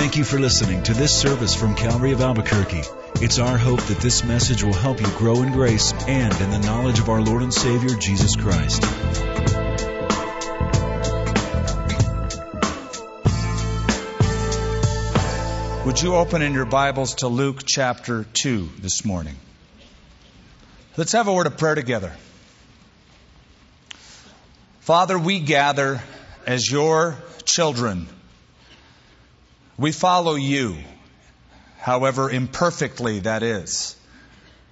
Thank you for listening to this service from Calvary of Albuquerque. It's our hope that this message will help you grow in grace and in the knowledge of our Lord and Savior, Jesus Christ. Would you open in your Bibles to Luke chapter 2 this morning? Let's have a word of prayer together. Father, we gather as your children. We follow you, however imperfectly that is.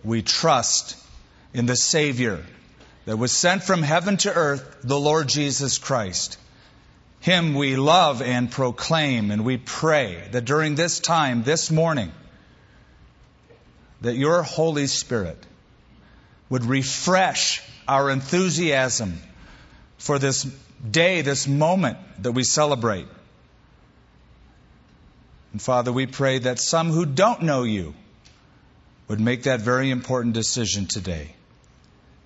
We trust in the Savior that was sent from heaven to earth, the Lord Jesus Christ. Him we love and proclaim, and we pray that during this time, this morning, that your Holy Spirit would refresh our enthusiasm for this day, this moment that we celebrate. And Father, we pray that some who don't know you would make that very important decision today.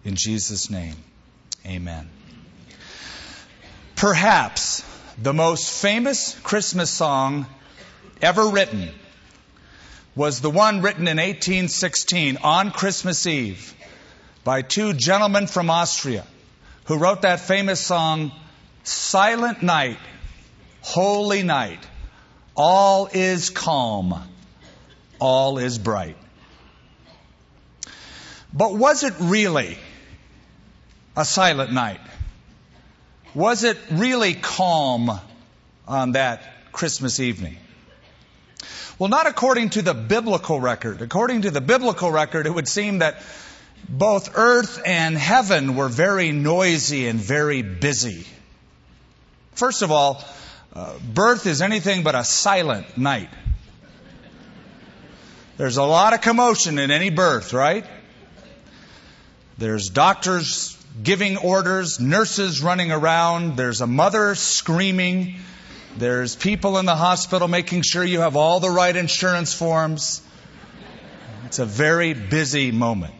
In Jesus' name, amen. Perhaps the most famous Christmas song ever written was the one written in 1816 on Christmas Eve by two gentlemen from Austria who wrote that famous song, Silent Night, Holy Night, All is Calm, All is Bright. But was it really a silent night? Was it really calm on that Christmas evening? Well, not according to the biblical record. According to the biblical record, it would seem that both earth and heaven were very noisy and very busy. First of all, uh, birth is anything but a silent night. There's a lot of commotion in any birth, right? There's doctors giving orders, nurses running around, there's a mother screaming, there's people in the hospital making sure you have all the right insurance forms. It's a very busy moment.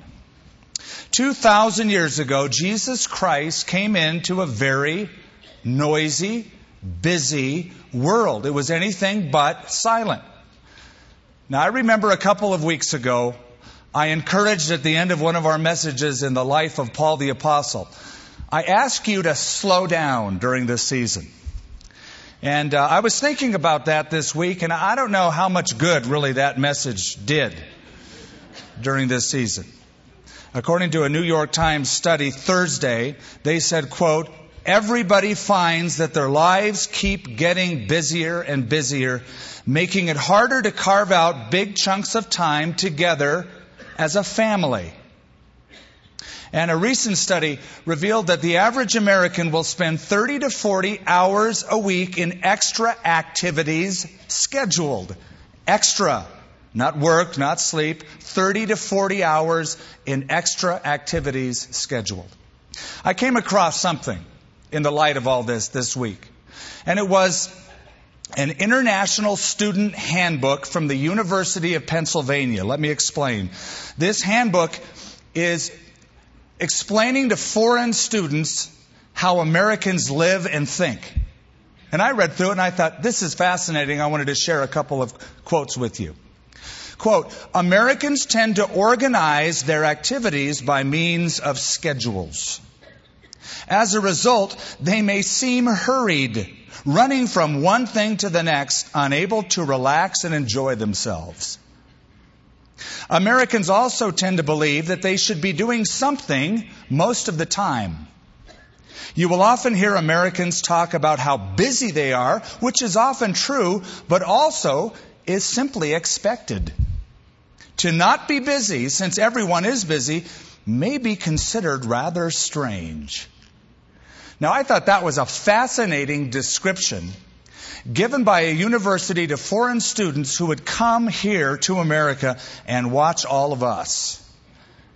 2,000 years ago, Jesus Christ came into a very noisy, busy world. It was anything but silent. Now, I remember a couple of weeks ago, I encouraged at the end of one of our messages in the life of Paul the Apostle. I ask you to slow down during this season. And uh, I was thinking about that this week, and I don't know how much good really that message did during this season. According to a New York Times study Thursday, they said, quote, everybody finds that their lives keep getting busier and busier, making it harder to carve out big chunks of time together as a family. And a recent study revealed that the average American will spend 30 to 40 hours a week in extra activities scheduled. Extra. Not work, not sleep. 30 to 40 hours in extra activities scheduled. I came across something in the light of all this this week. And it was an international student handbook from the University of Pennsylvania. Let me explain. This handbook is explaining to foreign students how Americans live and think. And I read through it and I thought, this is fascinating. I wanted to share a couple of quotes with you. Quote, Americans tend to organize their activities by means of schedules. As a result, they may seem hurried, running from one thing to the next, unable to relax and enjoy themselves. Americans also tend to believe that they should be doing something most of the time. You will often hear Americans talk about how busy they are, which is often true, but also is simply expected. To not be busy, since everyone is busy, may be considered rather strange. Now, I thought that was a fascinating description given by a university to foreign students who would come here to America and watch all of us.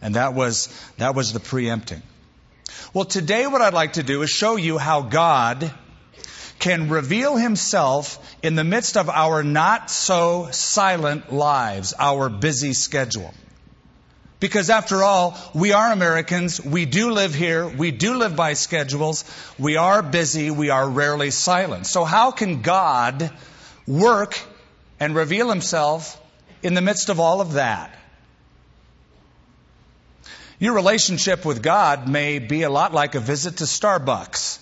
And that was, that was the preempting. Well, today what I'd like to do is show you how God can reveal himself in the midst of our not so silent lives, our busy schedule. Because after all, we are Americans. We do live here. We do live by schedules. We are busy. We are rarely silent. So how can God work and reveal himself in the midst of all of that. Your relationship with God may be a lot like a visit to Starbucks.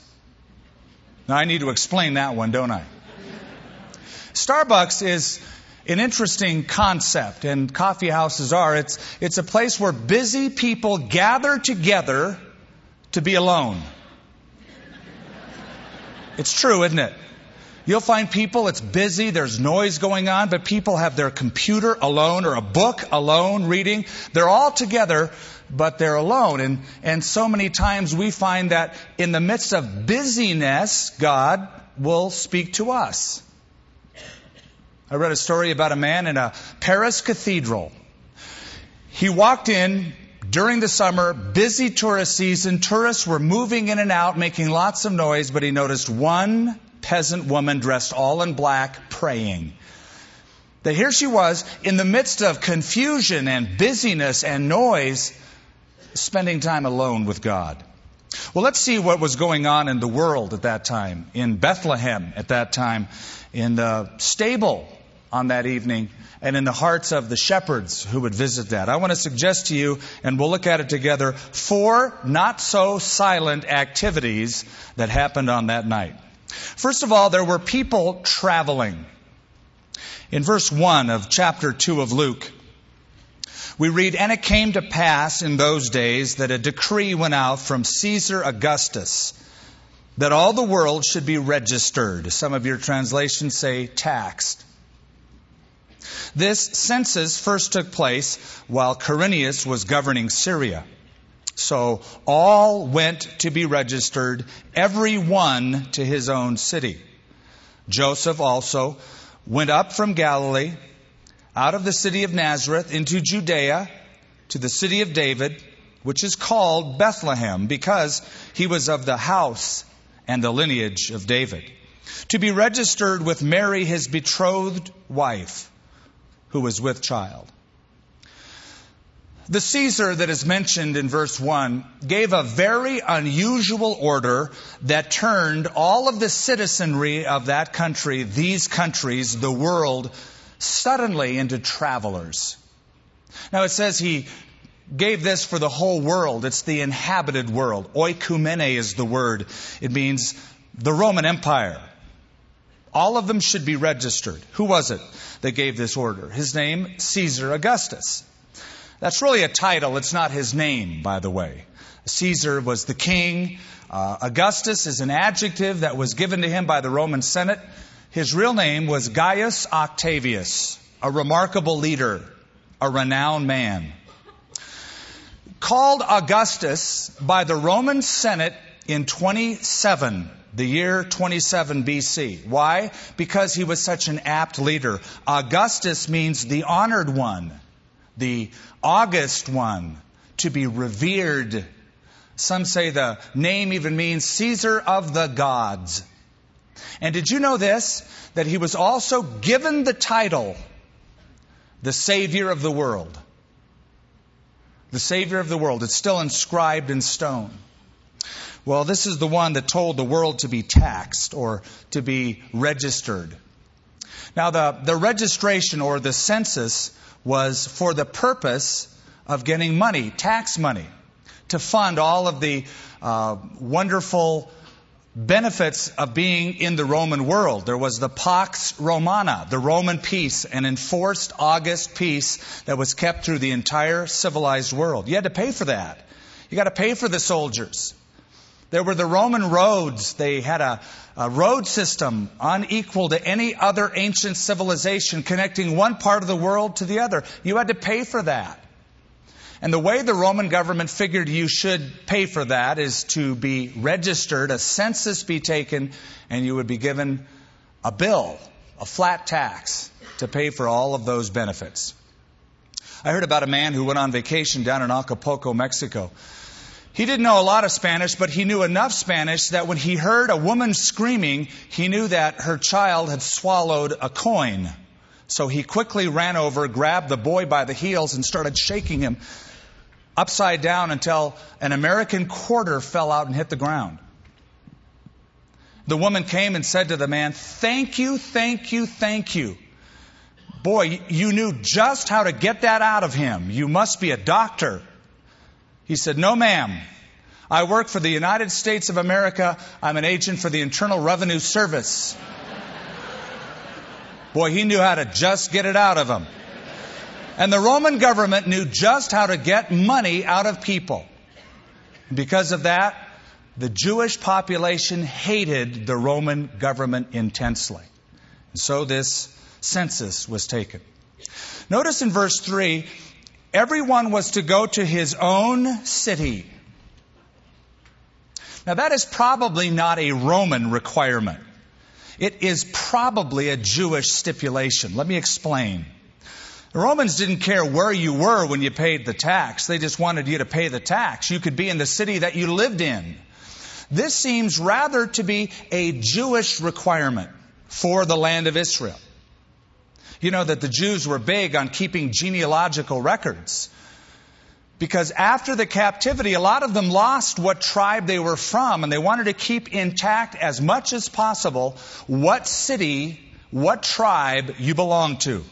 Now, I need to explain that one, don't I? Starbucks is an interesting concept, and coffee houses are. It's, it's a place where busy people gather together to be alone. It's true, isn't it? You'll find people, it's busy, there's noise going on, but people have their computer alone or a book alone reading. They're all together, but they're alone. And, and so many times we find that in the midst of busyness, God will speak to us. I read a story about a man in a Paris cathedral. He walked in during the summer, busy tourist season. Tourists were moving in and out, making lots of noise, but he noticed one peasant woman dressed all in black praying. That here she was in the midst of confusion and busyness and noise, spending time alone with God. Well, let's see what was going on in the world at that time, in Bethlehem at that time, in the stable on that evening, and in the hearts of the shepherds who would visit that. I want to suggest to you, and we'll look at it together, four not so silent activities that happened on that night. First of all, there were people traveling. In verse 1 of chapter 2 of Luke, we read, And it came to pass in those days that a decree went out from Caesar Augustus that all the world should be registered. Some of your translations say taxed. This census first took place while Quirinius was governing Syria. So all went to be registered, every one to his own city. Joseph also went up from Galilee, out of the city of Nazareth, into Judea, to the city of David, which is called Bethlehem, because he was of the house and the lineage of David, to be registered with Mary, his betrothed wife, who was with child. The Caesar that is mentioned in verse 1 gave a very unusual order that turned all of the citizenry of that country, these countries, the world, suddenly into travelers. Now it says he gave this for the whole world. It's the inhabited world. Oikumene is the word. It means the Roman Empire. All of them should be registered. Who was it that gave this order? His name, Caesar Augustus. That's really a title. It's not his name, by the way. Caesar was the king. Uh, Augustus is an adjective that was given to him by the Roman Senate. His real name was Gaius Octavius, a remarkable leader, a renowned man. Called Augustus by the Roman Senate in 27, the year 27 BC. Why? Because he was such an apt leader. Augustus means the honored one the August one, to be revered. Some say the name even means Caesar of the gods. And did you know this? That he was also given the title, the Savior of the world. The Savior of the world. It's still inscribed in stone. Well, this is the one that told the world to be taxed or to be registered. Now, the, the registration or the census was for the purpose of getting money, tax money, to fund all of the uh, wonderful benefits of being in the Roman world. There was the Pax Romana, the Roman peace, an enforced August peace that was kept through the entire civilized world. You had to pay for that. You got to pay for the soldiers. There were the Roman roads. They had a, a, road system unequal to any other ancient civilization connecting one part of the world to the other. You had to pay for that. And the way the Roman government figured you should pay for that is to be registered, a census be taken, and you would be given a bill, a flat tax, to pay for all of those benefits. I heard about a man who went on vacation down in Acapulco, Mexico. He didn't know a lot of Spanish, but he knew enough Spanish that when he heard a woman screaming, he knew that her child had swallowed a coin. So he quickly ran over, grabbed the boy by the heels, and started shaking him upside down until an American quarter fell out and hit the ground. The woman came and said to the man, Thank you, thank you, thank you. Boy, you knew just how to get that out of him. You must be a doctor. He said, No, ma'am. I work for the United States of America. I'm an agent for the Internal Revenue Service. Boy, he knew how to just get it out of him. And the Roman government knew just how to get money out of people. Because of that, the Jewish population hated the Roman government intensely. And so this census was taken. Notice in verse 3 everyone was to go to his own city. Now, that is probably not a Roman requirement. It is probably a Jewish stipulation. Let me explain. The Romans didn't care where you were when you paid the tax. They just wanted you to pay the tax. You could be in the city that you lived in. This seems rather to be a Jewish requirement for the land of Israel. You know that the Jews were big on keeping genealogical records. Because after the captivity, a lot of them lost what tribe they were from, and they wanted to keep intact as much as possible what city, what tribe you belong to.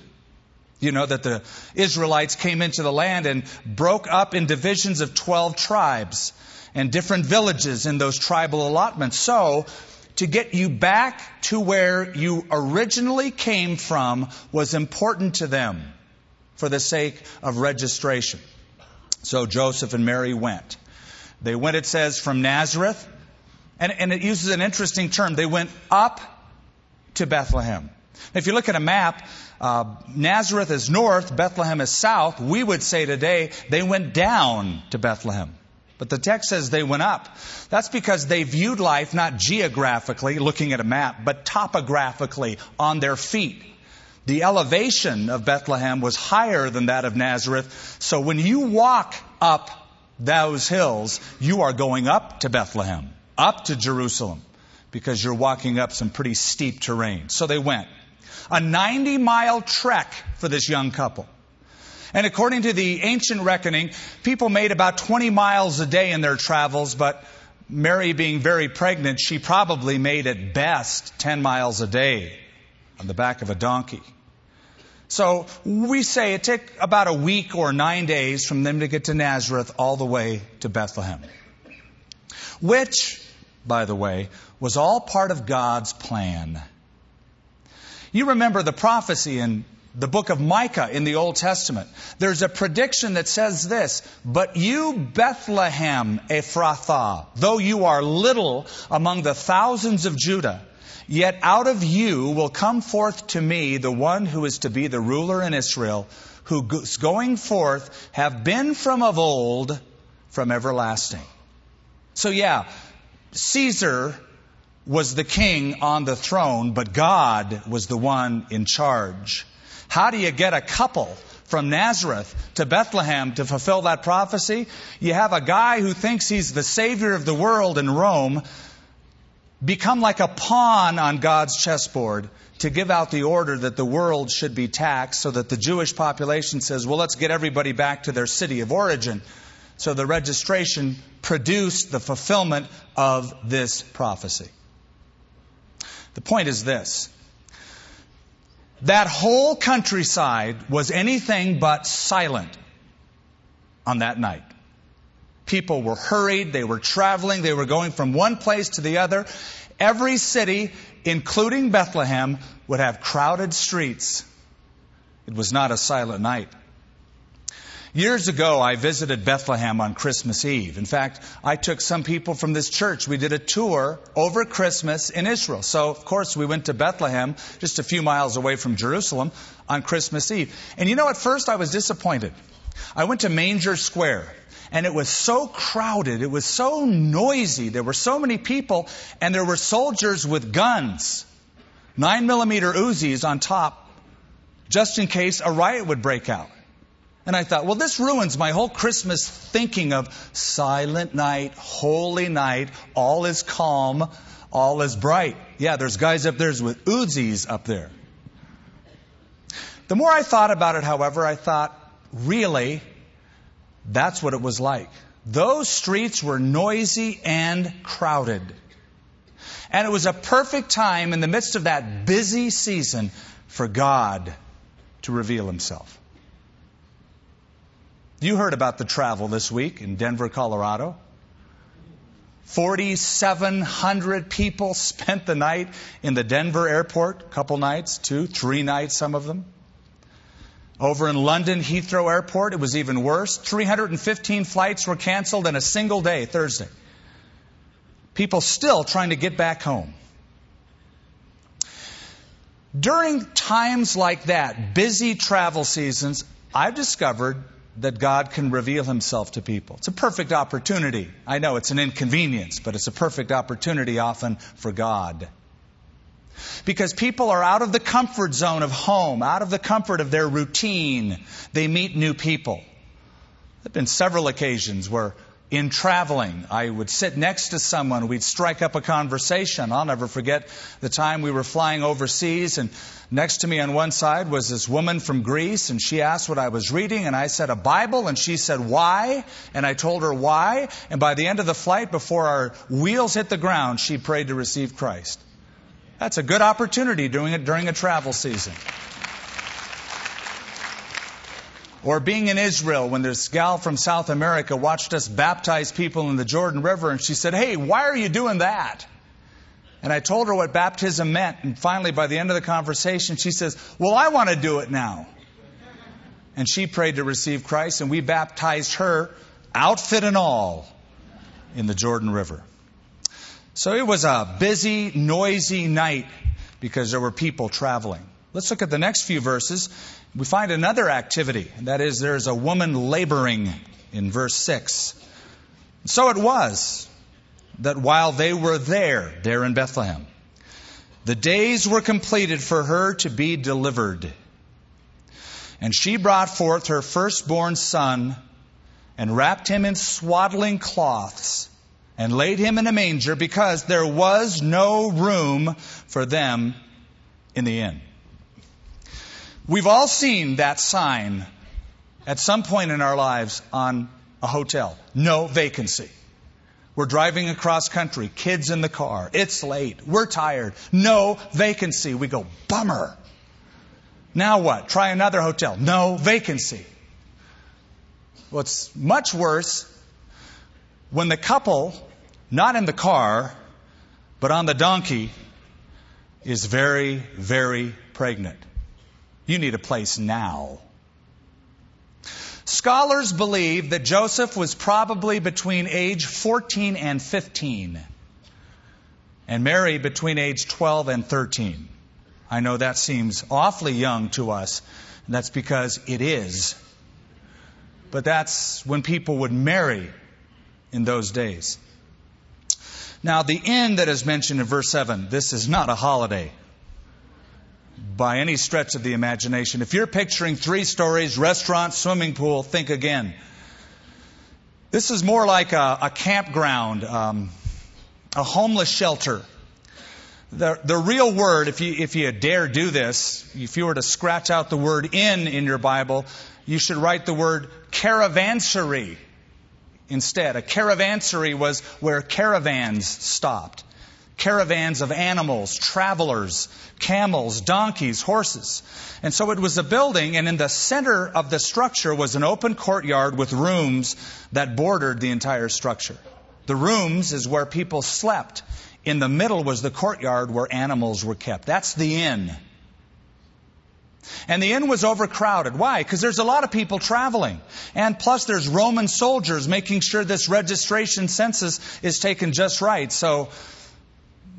You know that the Israelites came into the land and broke up in divisions of 12 tribes and different villages in those tribal allotments. So, to get you back to where you originally came from was important to them for the sake of registration. So Joseph and Mary went. They went, it says, from Nazareth, and, and it uses an interesting term. They went up to Bethlehem. If you look at a map, uh, Nazareth is north, Bethlehem is south. We would say today they went down to Bethlehem. But the text says they went up. That's because they viewed life not geographically, looking at a map, but topographically on their feet. The elevation of Bethlehem was higher than that of Nazareth. So when you walk up those hills, you are going up to Bethlehem, up to Jerusalem, because you're walking up some pretty steep terrain. So they went. A 90 mile trek for this young couple. And according to the ancient reckoning, people made about 20 miles a day in their travels, but Mary being very pregnant, she probably made at best 10 miles a day on the back of a donkey. So we say it took about a week or nine days from them to get to Nazareth all the way to Bethlehem. Which, by the way, was all part of God's plan. You remember the prophecy in the book of Micah in the Old Testament. There's a prediction that says this, but you, Bethlehem Ephrathah, though you are little among the thousands of Judah, Yet out of you will come forth to me the one who is to be the ruler in Israel, whose going forth have been from of old, from everlasting. So yeah, Caesar was the king on the throne, but God was the one in charge. How do you get a couple from Nazareth to Bethlehem to fulfill that prophecy? You have a guy who thinks he's the savior of the world in Rome, become like a pawn on God's chessboard to give out the order that the world should be taxed so that the Jewish population says, well, let's get everybody back to their city of origin. So the registration produced the fulfillment of this prophecy. The point is this that whole countryside was anything but silent on that night. People were hurried, they were traveling, they were going from one place to the other. Every city, including Bethlehem, would have crowded streets. It was not a silent night. Years ago, I visited Bethlehem on Christmas Eve. In fact, I took some people from this church. We did a tour over Christmas in Israel. So, of course, we went to Bethlehem, just a few miles away from Jerusalem, on Christmas Eve. And you know, at first I was disappointed. I went to Manger Square and it was so crowded, it was so noisy, there were so many people, and there were soldiers with guns, nine millimeter Uzis on top, just in case a riot would break out. And I thought, well, this ruins my whole Christmas thinking of silent night, holy night, all is calm, all is bright. Yeah, there's guys up there with Uzis up there. The more I thought about it, however, I thought, really, that's what it was like. Those streets were noisy and crowded. And it was a perfect time in the midst of that busy season for God to reveal himself. You heard about the travel this week in Denver, Colorado. 4,700 people spent the night in the Denver airport, a couple nights, two, three nights, some of them. Over in London Heathrow Airport, it was even worse. 315 flights were canceled in a single day, Thursday. People still trying to get back home. During times like that, busy travel seasons, I've discovered that God can reveal himself to people. It's a perfect opportunity. I know it's an inconvenience, but it's a perfect opportunity often for God. Because people are out of the comfort zone of home, out of the comfort of their routine. They meet new people. There have been several occasions where in traveling, I would sit next to someone, we'd strike up a conversation. I'll never forget the time we were flying overseas, and next to me on one side was this woman from Greece, and she asked what I was reading, and I said, A Bible, and she said, Why? And I told her why, and by the end of the flight, before our wheels hit the ground, she prayed to receive Christ. That's a good opportunity doing it during a travel season. Or being in Israel when this gal from South America watched us baptize people in the Jordan River and she said, Hey, why are you doing that? And I told her what baptism meant. And finally, by the end of the conversation, she says, Well, I want to do it now. And she prayed to receive Christ, and we baptized her, outfit and all, in the Jordan River. So it was a busy, noisy night because there were people traveling. Let's look at the next few verses we find another activity, and that is there's a woman laboring in verse 6. So it was that while they were there, there in Bethlehem, the days were completed for her to be delivered. And she brought forth her firstborn son and wrapped him in swaddling cloths and laid him in a manger because there was no room for them in the inn. We've all seen that sign at some point in our lives on a hotel. No vacancy. We're driving across country, kids in the car. It's late. We're tired. No vacancy. We go, bummer. Now what? Try another hotel. No vacancy. What's much worse when the couple, not in the car, but on the donkey, is very, very pregnant. You need a place now. Scholars believe that Joseph was probably between age 14 and 15, and Mary between age 12 and 13. I know that seems awfully young to us, and that's because it is. But that's when people would marry in those days. Now, the inn that is mentioned in verse 7, this is not a holiday by any stretch of the imagination. If you're picturing three stories, restaurant, swimming pool, think again. This is more like a, a campground, um, a homeless shelter. The, the real word, if you, if you dare do this, if you were to scratch out the word in in your Bible, you should write the word caravansary instead. A caravansary was where caravans stopped caravans of animals, travelers, camels, donkeys, horses. And so it was a building, and in the center of the structure was an open courtyard with rooms that bordered the entire structure. The rooms is where people slept. In the middle was the courtyard where animals were kept. That's the inn. And the inn was overcrowded. Why? Because there's a lot of people traveling. And plus there's Roman soldiers making sure this registration census is taken just right. So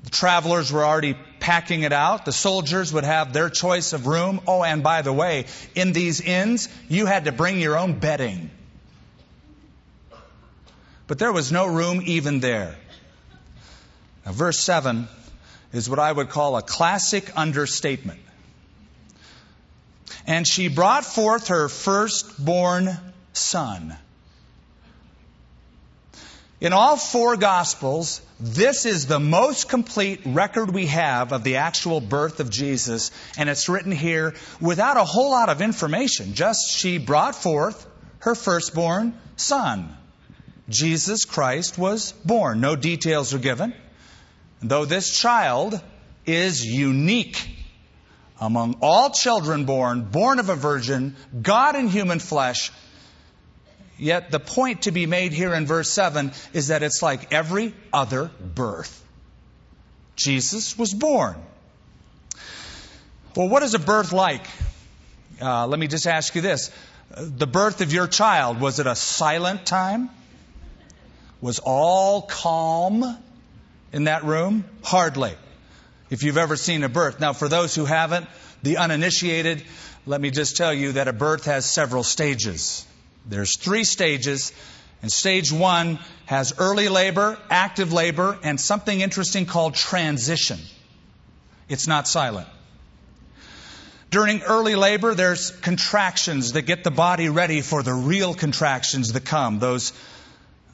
the travelers were already packing it out. The soldiers would have their choice of room. Oh, and by the way, in these inns, you had to bring your own bedding. But there was no room even there. Now, verse 7 is what I would call a classic understatement. And she brought forth her firstborn son. In all four Gospels, this is the most complete record we have of the actual birth of Jesus, and it's written here without a whole lot of information. Just she brought forth her firstborn son. Jesus Christ was born. No details are given. Though this child is unique among all children born, born of a virgin, God in human flesh. Yet the point to be made here in verse 7 is that it's like every other birth. Jesus was born. Well, what is a birth like? Uh, let me just ask you this. The birth of your child, was it a silent time? Was all calm in that room? Hardly. If you've ever seen a birth. Now, for those who haven't, the uninitiated, let me just tell you that a birth has several stages. There's three stages, and stage one has early labor, active labor, and something interesting called transition. It's not silent. During early labor, there's contractions that get the body ready for the real contractions that come. Those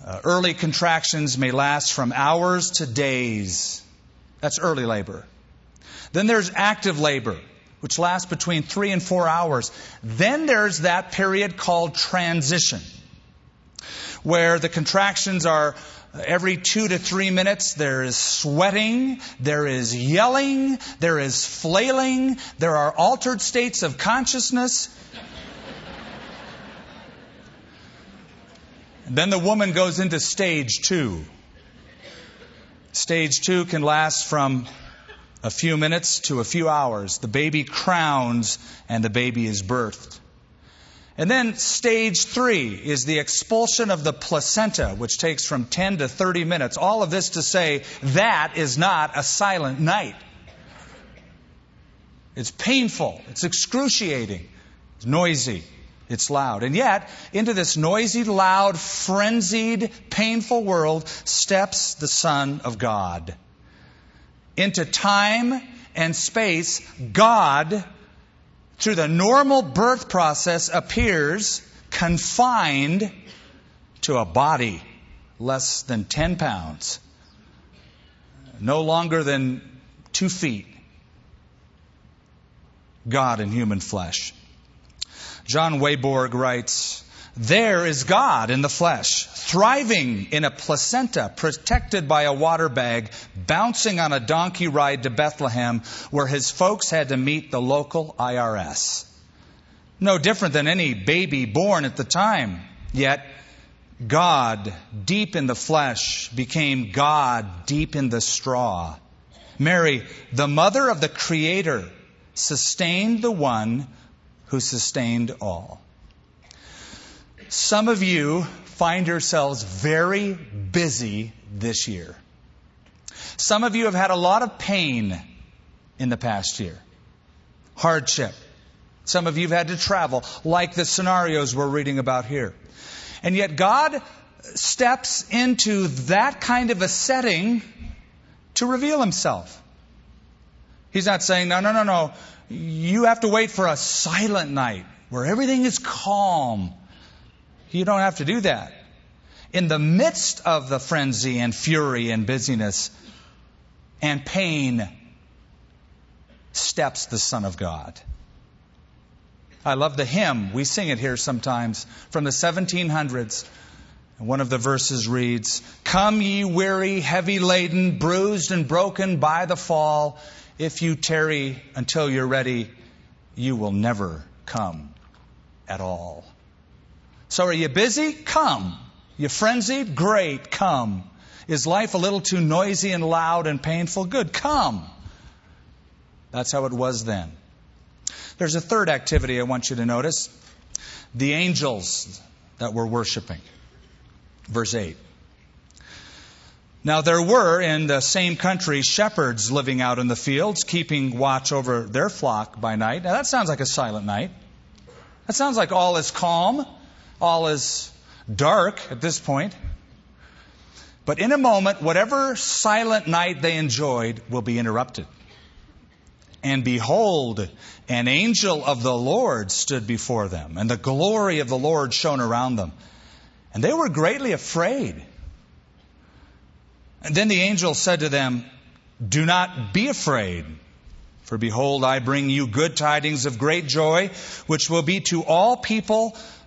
uh, early contractions may last from hours to days. That's early labor. Then there's active labor, which lasts between three and four hours. Then there's that period called transition, where the contractions are Every two to three minutes, there is sweating, there is yelling, there is flailing, there are altered states of consciousness. then the woman goes into stage two. Stage two can last from a few minutes to a few hours. The baby crowns and the baby is birthed. And then stage three is the expulsion of the placenta, which takes from 10 to 30 minutes. All of this to say that is not a silent night. It's painful. It's excruciating. It's noisy. It's loud. And yet, into this noisy, loud, frenzied, painful world steps the Son of God. Into time and space, God through the normal birth process appears confined to a body less than 10 pounds, no longer than two feet. God in human flesh. John Wayborg writes, there is God in the flesh, thriving in a placenta, protected by a water bag, bouncing on a donkey ride to Bethlehem, where his folks had to meet the local IRS. No different than any baby born at the time. Yet, God, deep in the flesh, became God deep in the straw. Mary, the mother of the Creator, sustained the one who sustained all. Some of you find yourselves very busy this year. Some of you have had a lot of pain in the past year, hardship. Some of you have had to travel, like the scenarios we're reading about here. And yet God steps into that kind of a setting to reveal himself. He's not saying, no, no, no, no. You have to wait for a silent night where everything is calm you don't have to do that. In the midst of the frenzy and fury and busyness and pain steps the Son of God. I love the hymn. We sing it here sometimes from the 1700s. One of the verses reads, Come ye weary, heavy laden, bruised and broken by the fall. If you tarry until you're ready, you will never come at all. So are you busy? Come. You frenzied? Great. Come. Is life a little too noisy and loud and painful? Good. Come. That's how it was then. There's a third activity I want you to notice the angels that were worshiping. Verse 8. Now there were in the same country shepherds living out in the fields, keeping watch over their flock by night. Now that sounds like a silent night. That sounds like all is calm all is dark at this point. But in a moment, whatever silent night they enjoyed will be interrupted. And behold, an angel of the Lord stood before them, and the glory of the Lord shone around them. And they were greatly afraid. And then the angel said to them, Do not be afraid. For behold, I bring you good tidings of great joy, which will be to all people.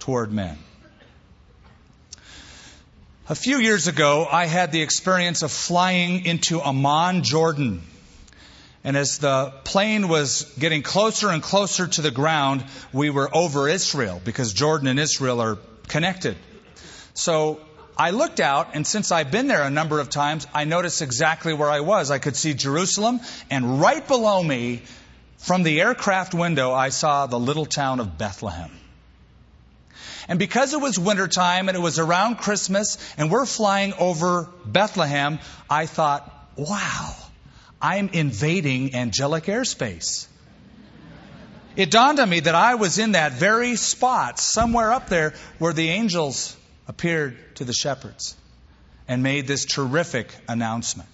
toward men. A few years ago, I had the experience of flying into Amman, Jordan. And as the plane was getting closer and closer to the ground, we were over Israel because Jordan and Israel are connected. So I looked out, and since I've been there a number of times, I noticed exactly where I was. I could see Jerusalem, and right below me, from the aircraft window, I saw the little town of Bethlehem. And because it was wintertime and it was around Christmas, and we're flying over Bethlehem, I thought, wow, I'm invading angelic airspace. It dawned on me that I was in that very spot, somewhere up there, where the angels appeared to the shepherds and made this terrific announcement.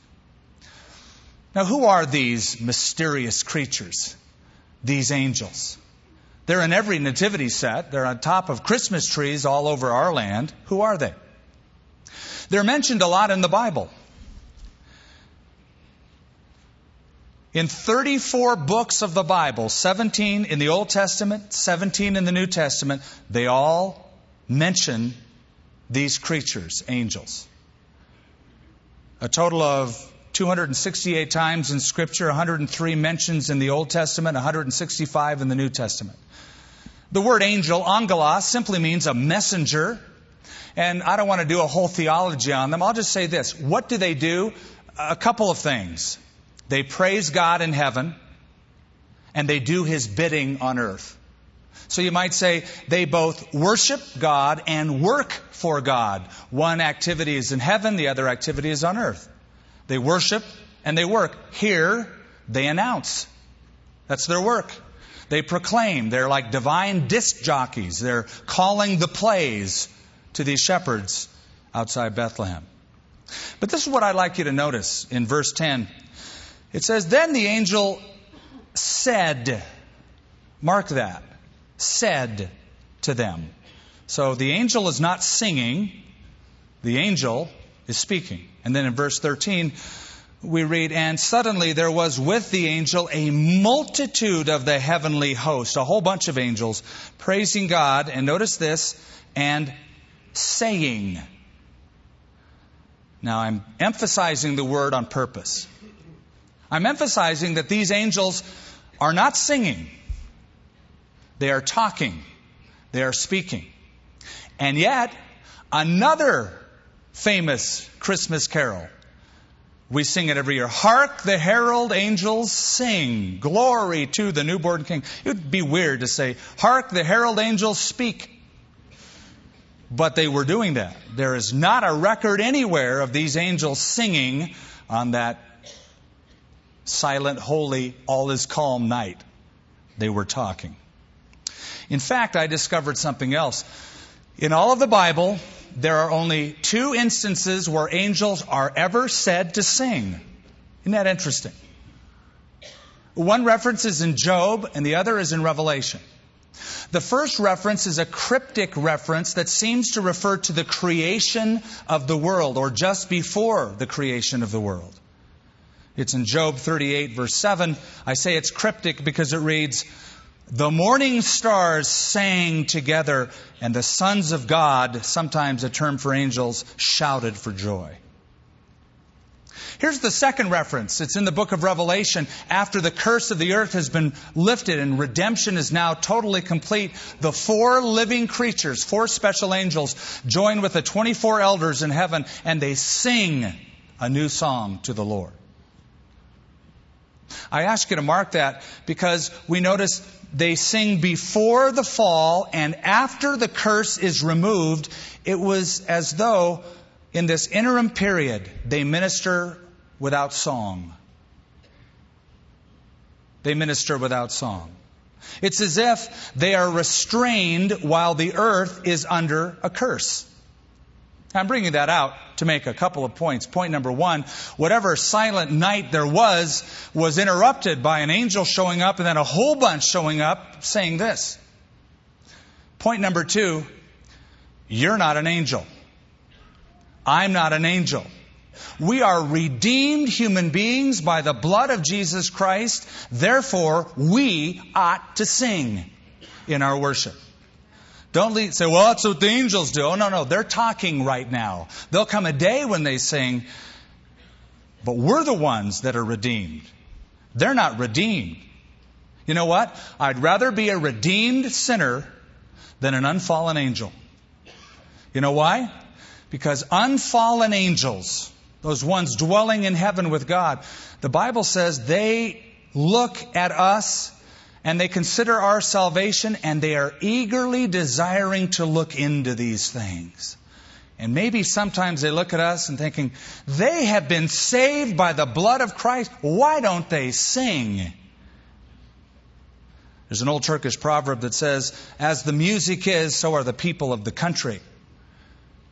Now, who are these mysterious creatures, these angels? They're in every nativity set. They're on top of Christmas trees all over our land. Who are they? They're mentioned a lot in the Bible. In 34 books of the Bible, 17 in the Old Testament, 17 in the New Testament, they all mention these creatures, angels. A total of 268 times in Scripture, 103 mentions in the Old Testament, 165 in the New Testament. The word angel, angelos, simply means a messenger. And I don't want to do a whole theology on them. I'll just say this. What do they do? A couple of things. They praise God in heaven, and they do his bidding on earth. So you might say they both worship God and work for God. One activity is in heaven, the other activity is on earth. They worship and they work. Here, they announce. That's their work. They proclaim. They're like divine disc jockeys. They're calling the plays to these shepherds outside Bethlehem. But this is what I'd like you to notice in verse 10. It says, Then the angel said, Mark that, said to them. So the angel is not singing, the angel is speaking. And then in verse 13, we read, And suddenly there was with the angel a multitude of the heavenly host, a whole bunch of angels, praising God, and notice this, and saying. Now I'm emphasizing the word on purpose. I'm emphasizing that these angels are not singing, they are talking, they are speaking. And yet, another famous Christmas carol. We sing it every year. Hark the herald angels sing. Glory to the newborn king. It would be weird to say, Hark the herald angels speak. But they were doing that. There is not a record anywhere of these angels singing on that silent, holy, all is calm night. They were talking. In fact, I discovered something else. In all of the Bible, there are only two instances where angels are ever said to sing. Isn't that interesting? One reference is in Job, and the other is in Revelation. The first reference is a cryptic reference that seems to refer to the creation of the world, or just before the creation of the world. It's in Job 38, verse 7. I say it's cryptic because it reads, The morning stars sang together, and the sons of God, sometimes a term for angels, shouted for joy. Here's the second reference. It's in the book of Revelation. After the curse of the earth has been lifted and redemption is now totally complete, the four living creatures, four special angels, join with the 24 elders in heaven and they sing a new song to the Lord. I ask you to mark that because we notice they sing before the fall and after the curse is removed. It was as though in this interim period they minister without song. They minister without song. It's as if they are restrained while the earth is under a curse. I'm bringing that out to make a couple of points. Point number one, whatever silent night there was, was interrupted by an angel showing up and then a whole bunch showing up saying this. Point number two, you're not an angel. I'm not an angel. We are redeemed human beings by the blood of Jesus Christ. Therefore, we ought to sing in our worship. Don't lead, say, well, that's what the angels do. Oh, no, no. They're talking right now. There'll come a day when they sing, but we're the ones that are redeemed. They're not redeemed. You know what? I'd rather be a redeemed sinner than an unfallen angel. You know why? Because unfallen angels, those ones dwelling in heaven with God, the Bible says they look at us and they consider our salvation and they are eagerly desiring to look into these things. And maybe sometimes they look at us and thinking, they have been saved by the blood of Christ. Why don't they sing? There's an old Turkish proverb that says, as the music is, so are the people of the country.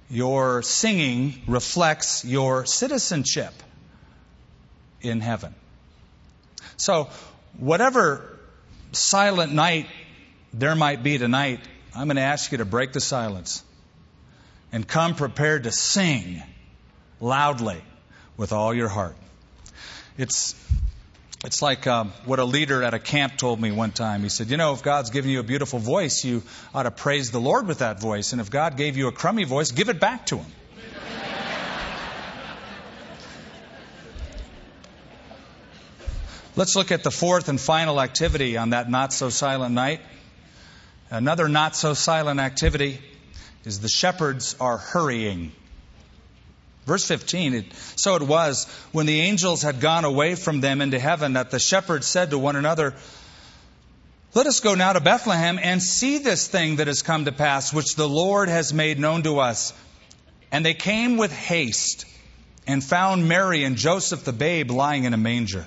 Your singing reflects your citizenship in heaven. So, whatever silent night there might be tonight, I'm going to ask you to break the silence and come prepared to sing loudly with all your heart. It's it's like um, what a leader at a camp told me one time. He said, You know, if God's given you a beautiful voice, you ought to praise the Lord with that voice. And if God gave you a crummy voice, give it back to Him. Let's look at the fourth and final activity on that not so silent night. Another not so silent activity is the shepherds are hurrying. Verse 15, it, so it was when the angels had gone away from them into heaven that the shepherds said to one another, Let us go now to Bethlehem and see this thing that has come to pass, which the Lord has made known to us. And they came with haste and found Mary and Joseph the babe lying in a manger.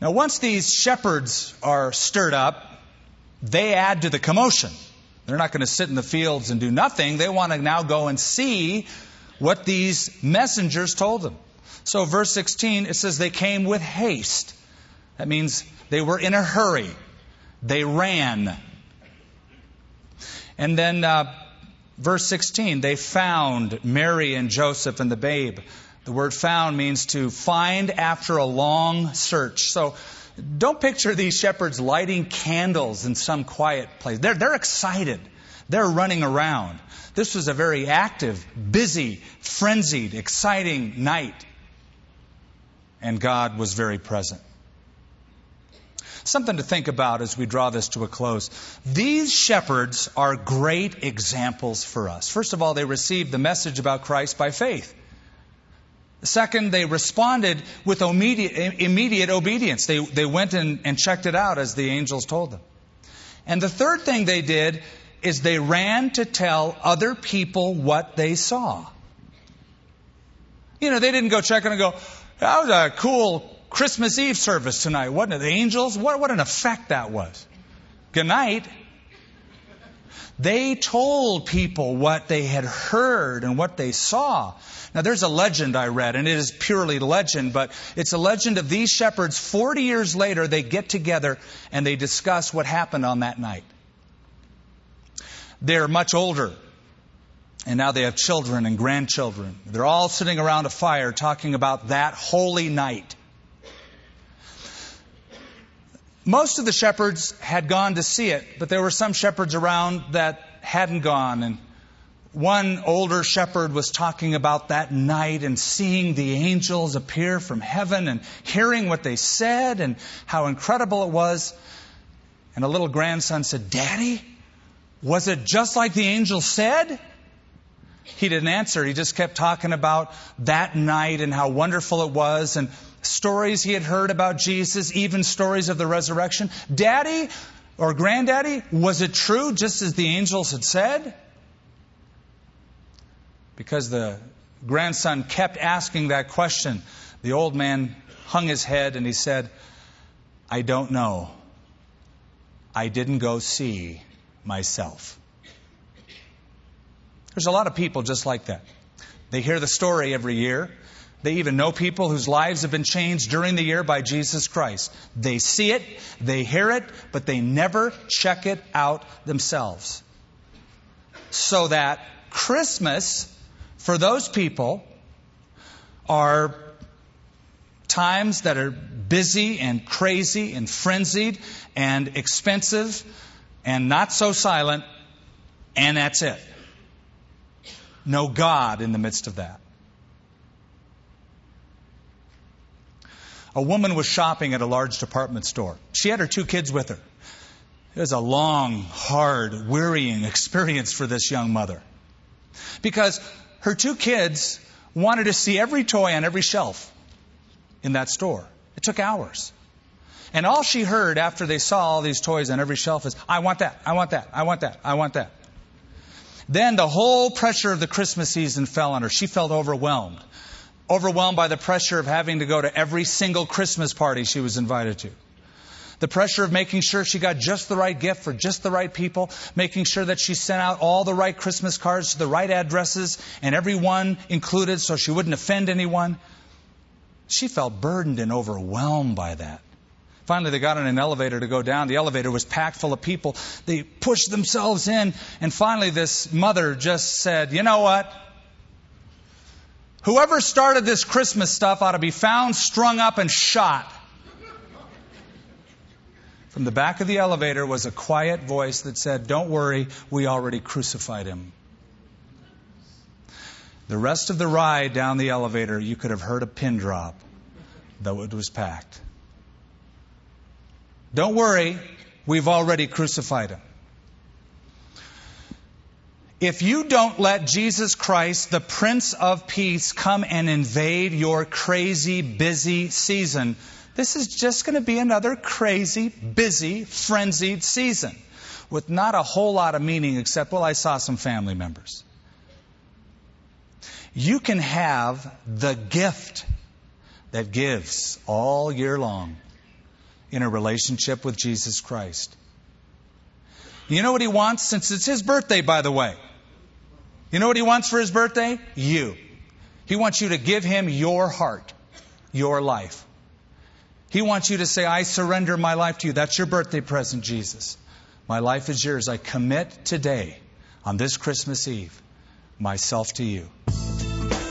Now, once these shepherds are stirred up, they add to the commotion. They're not going to sit in the fields and do nothing. They want to now go and see what these messengers told them. So, verse 16, it says they came with haste. That means they were in a hurry. They ran. And then, uh, verse 16, they found Mary and Joseph and the babe. The word found means to find after a long search. So don't picture these shepherds lighting candles in some quiet place. They're, they're excited. They're running around. This was a very active, busy, frenzied, exciting night. And God was very present. Something to think about as we draw this to a close. These shepherds are great examples for us. First of all, they received the message about Christ by faith. Second, they responded with immediate, immediate obedience. They, they went and, and checked it out as the angels told them. And the third thing they did is they ran to tell other people what they saw. You know, they didn't go check and go, that was a cool Christmas Eve service tonight, wasn't it? The angels? What, what an effect that was. Good night. They told people what they had heard and what they saw. Now, there's a legend I read, and it is purely legend, but it's a legend of these shepherds. 40 years later, they get together and they discuss what happened on that night. They're much older, and now they have children and grandchildren. They're all sitting around a fire talking about that holy night. Most of the shepherds had gone to see it, but there were some shepherds around that hadn't gone. And one older shepherd was talking about that night and seeing the angels appear from heaven and hearing what they said and how incredible it was. And a little grandson said, Daddy, was it just like the angel said? He didn't answer. He just kept talking about that night and how wonderful it was and stories he had heard about Jesus, even stories of the resurrection. Daddy or granddaddy, was it true just as the angels had said? Because the grandson kept asking that question, the old man hung his head and he said, I don't know. I didn't go see myself. There's a lot of people just like that. They hear the story every year. They even know people whose lives have been changed during the year by Jesus Christ. They see it, they hear it, but they never check it out themselves. So that Christmas, for those people, are times that are busy and crazy and frenzied and expensive and not so silent, and that's it No God in the midst of that. A woman was shopping at a large department store. She had her two kids with her. It was a long, hard, wearying experience for this young mother. Because her two kids wanted to see every toy on every shelf in that store. It took hours. And all she heard after they saw all these toys on every shelf is, I want that, I want that, I want that, I want that. Then the whole pressure of the Christmas season fell on her. She felt overwhelmed. Overwhelmed by the pressure of having to go to every single Christmas party she was invited to. The pressure of making sure she got just the right gift for just the right people, making sure that she sent out all the right Christmas cards to the right addresses and everyone included so she wouldn't offend anyone. She felt burdened and overwhelmed by that. Finally, they got in an elevator to go down. The elevator was packed full of people. They pushed themselves in, and finally, this mother just said, You know what? Whoever started this Christmas stuff ought to be found, strung up, and shot. From the back of the elevator was a quiet voice that said, Don't worry, we already crucified him. The rest of the ride down the elevator, you could have heard a pin drop, though it was packed. Don't worry, we've already crucified him. If you don't let Jesus Christ, the Prince of Peace, come and invade your crazy, busy season, this is just going to be another crazy, busy, frenzied season with not a whole lot of meaning except, well, I saw some family members. You can have the gift that gives all year long in a relationship with Jesus Christ. You know what he wants? Since it's his birthday, by the way. You know what he wants for his birthday? You. He wants you to give him your heart, your life. He wants you to say, I surrender my life to you. That's your birthday present, Jesus. My life is yours. I commit today, on this Christmas Eve, myself to you.